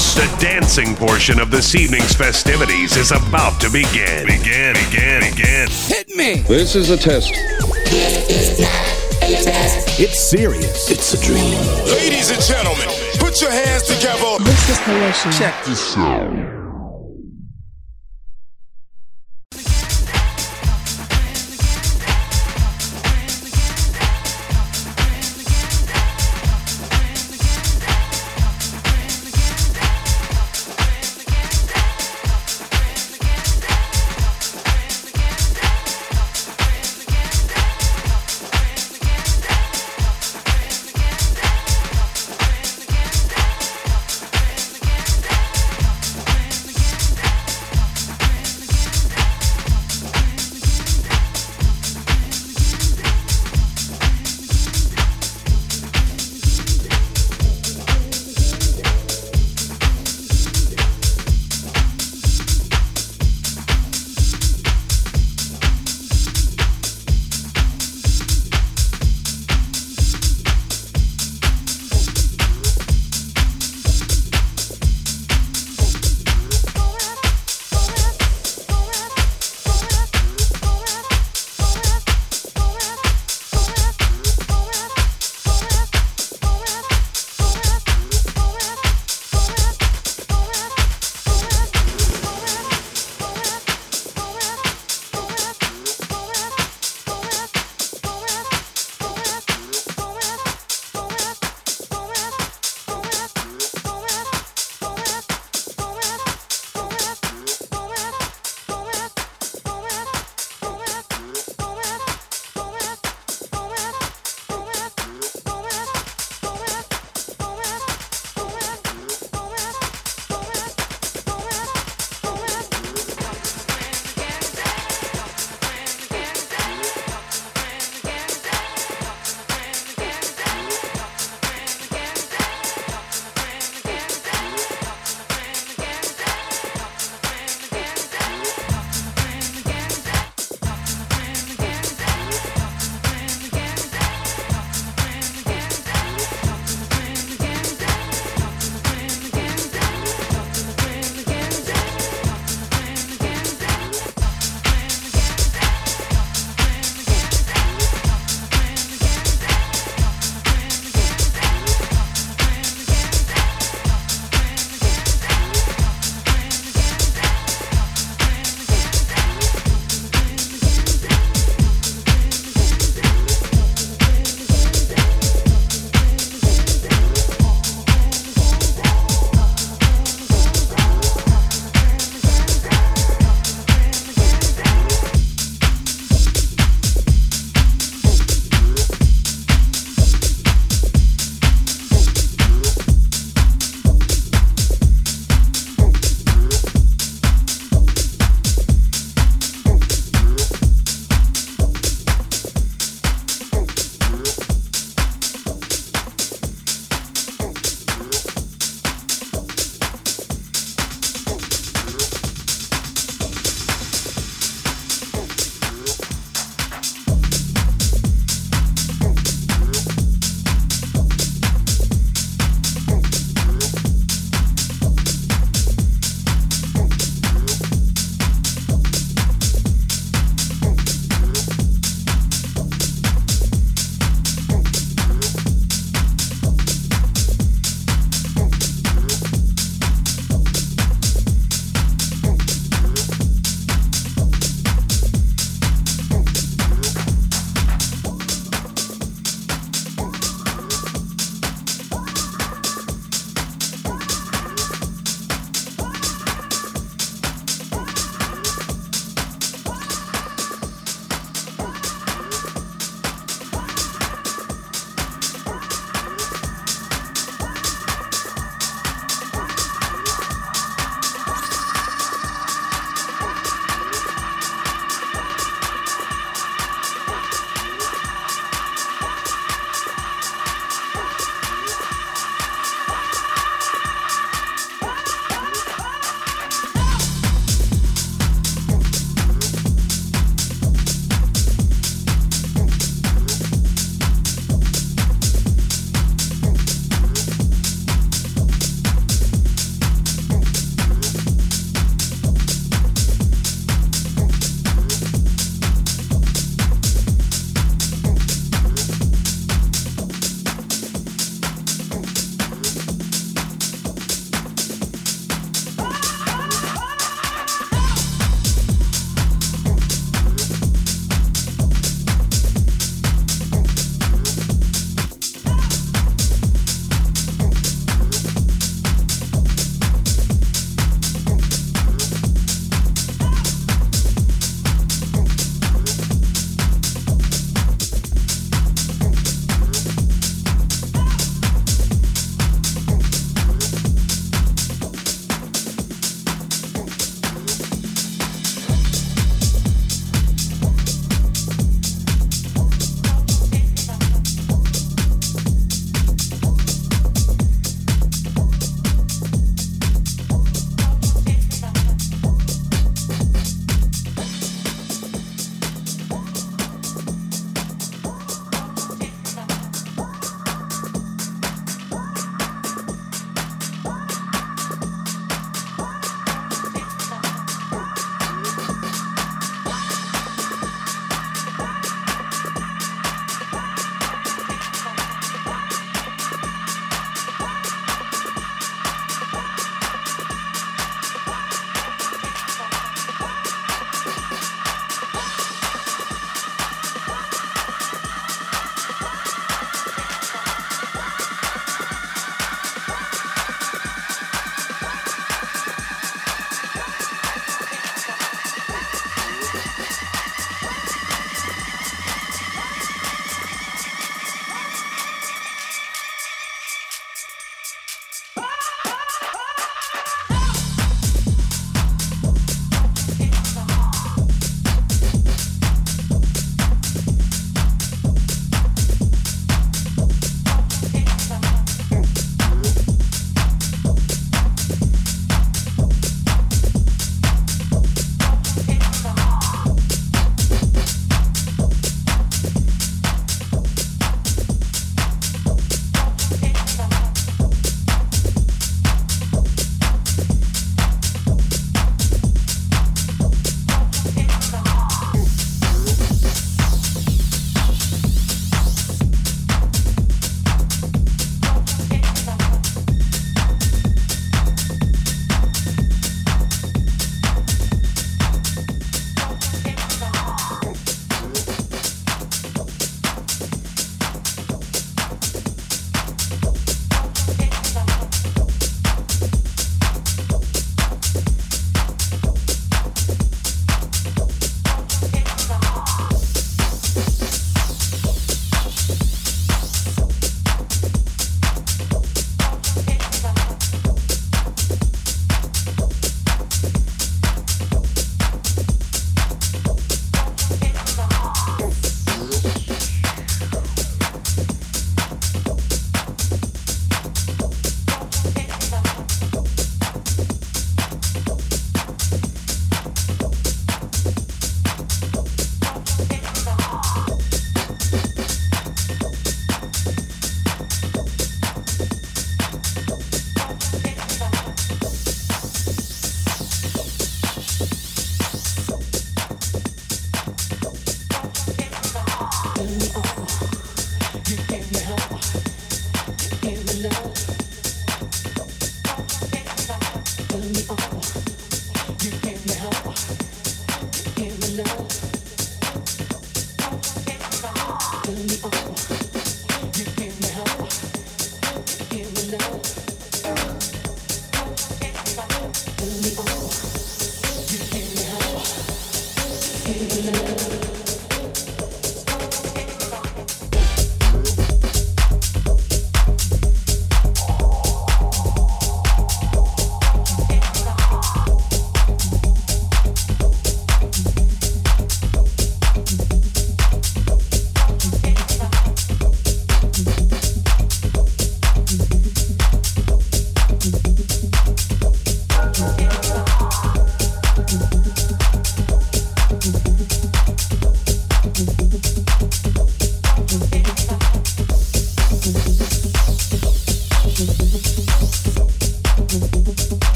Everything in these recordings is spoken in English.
house. The dancing portion of this evening's festivities is about to begin. Begin, begin, begin. Hit me! This is a test. It's serious. It's a dream. Ladies and gentlemen, put your hands together. This is Hiroshi. Check this out.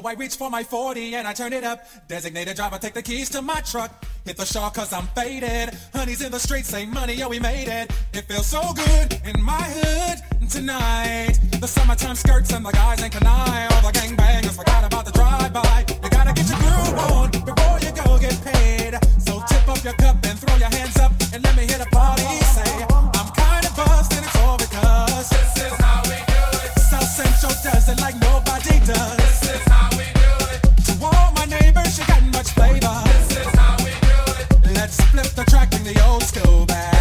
So I reach for my 40 and I turn it up. Designated driver, take the keys to my truck. Hit the shawl cause I'm faded. Honey's in the streets, say money, yo, we made it. It feels so good in my hood tonight. The summertime skirts and the guys ain't canine. All the gangbangers forgot about the drive-by. You gotta get your groove on before you go get paid. So tip up your cup and throw your hands up and let me hear the party say, I'm kinda buzzed and it's all because this is how we do it. South Central does it like nobody does. this is much flavor. Let's flip the track in the old school bag.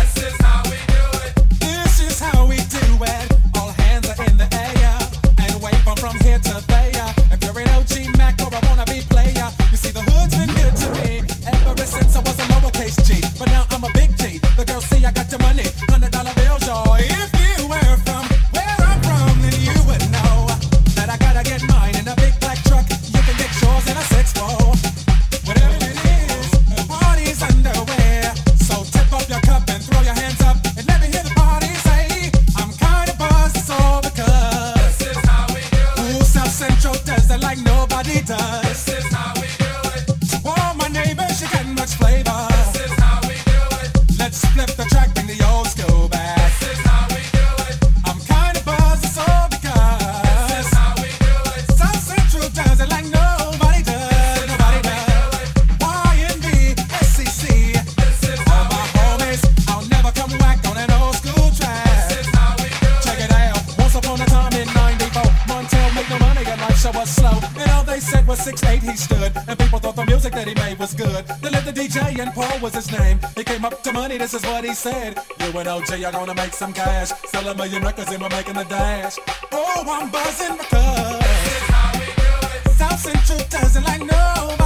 What was his name? he came up to money, this is what he said. You and OJ are gonna make some cash. Sell a million records and we're making the dash. Oh, I'm buzzing because This is how we do it. South Central does it like nobody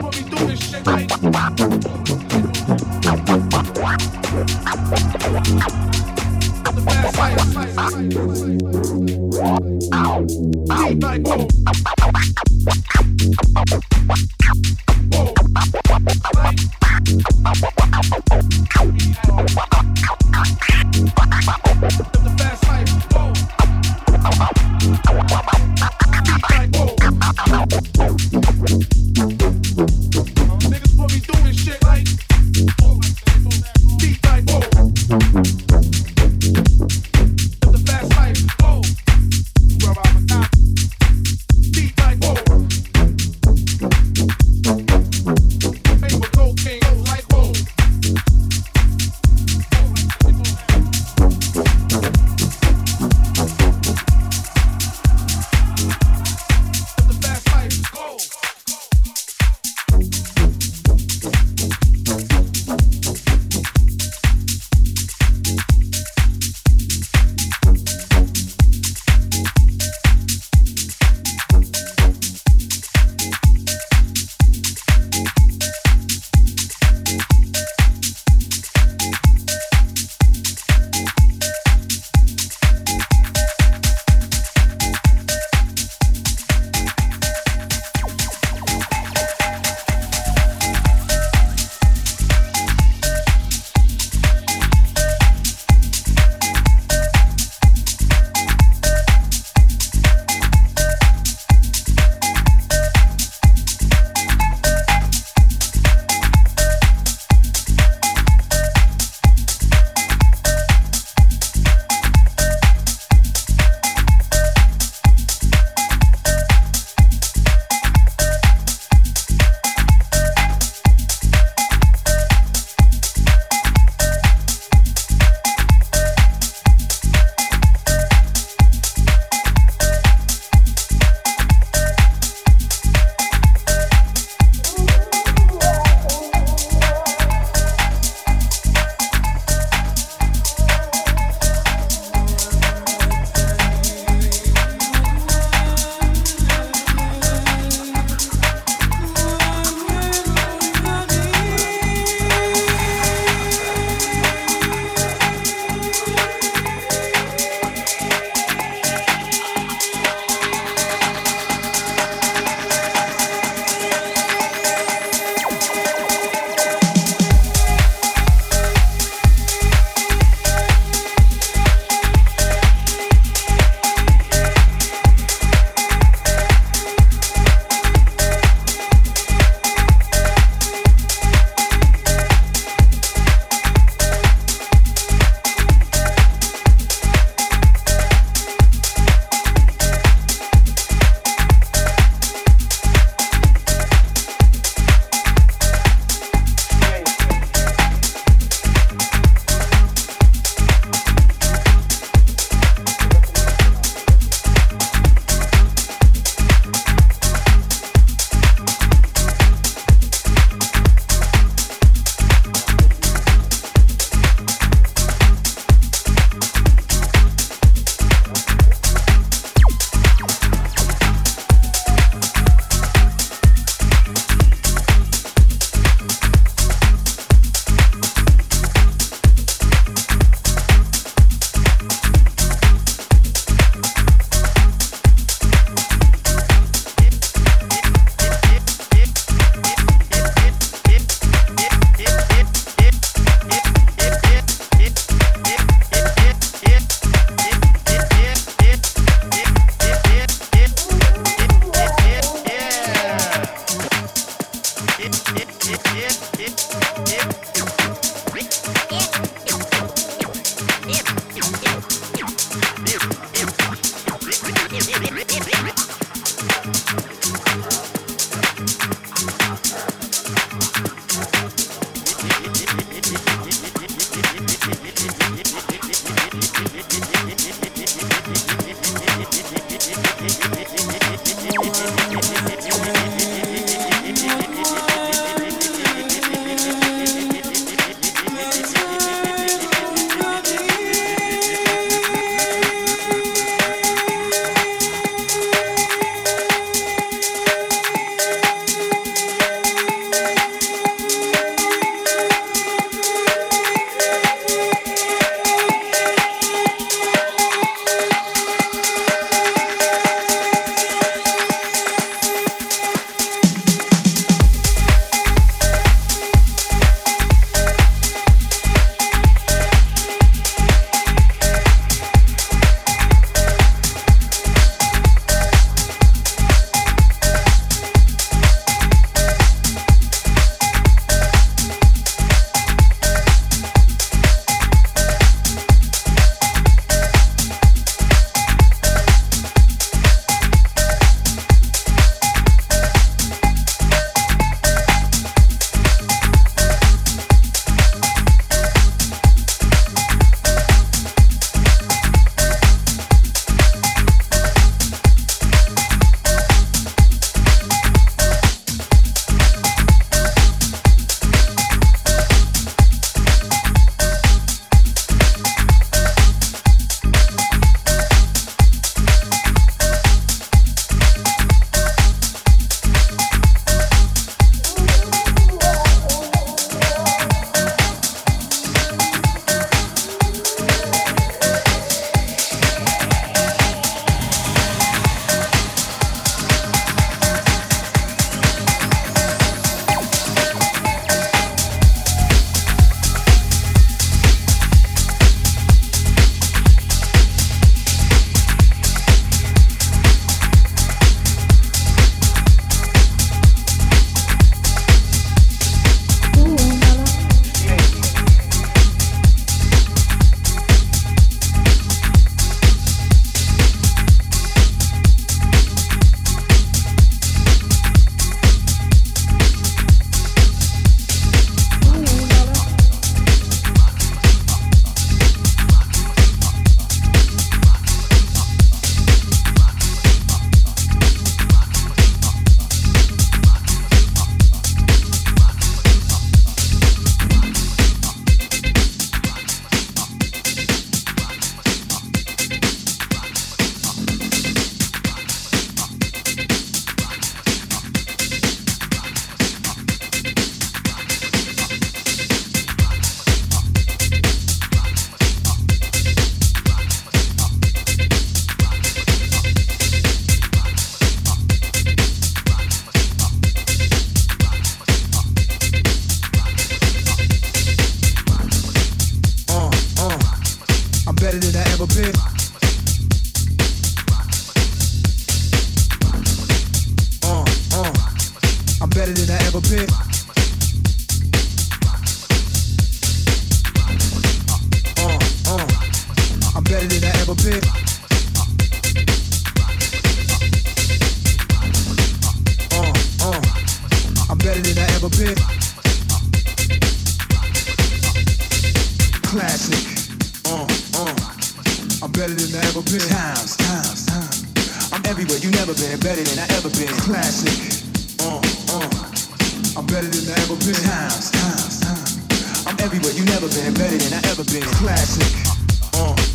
What me through this shit like. The best life. Like, like, like, like, Uh, uh, Classic. Uh, uh, I'm better than I ever been. Times, times, times. I'm everywhere you never been. Better than I ever been. Classic. Uh, uh, I'm better than I ever been. Times, times, times. I'm everywhere you never been. Better than I ever been. Classic. Uh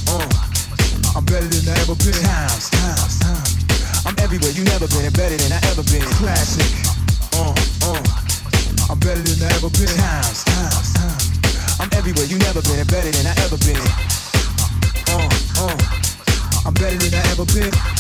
better than I ever been. Times, times, times. I'm everywhere you never been, better than I ever been. Classic. Uh, uh. I'm better than I ever been. Times, times, times. I'm everywhere you never been, better than I ever been. Uh, uh. I'm better than I ever been.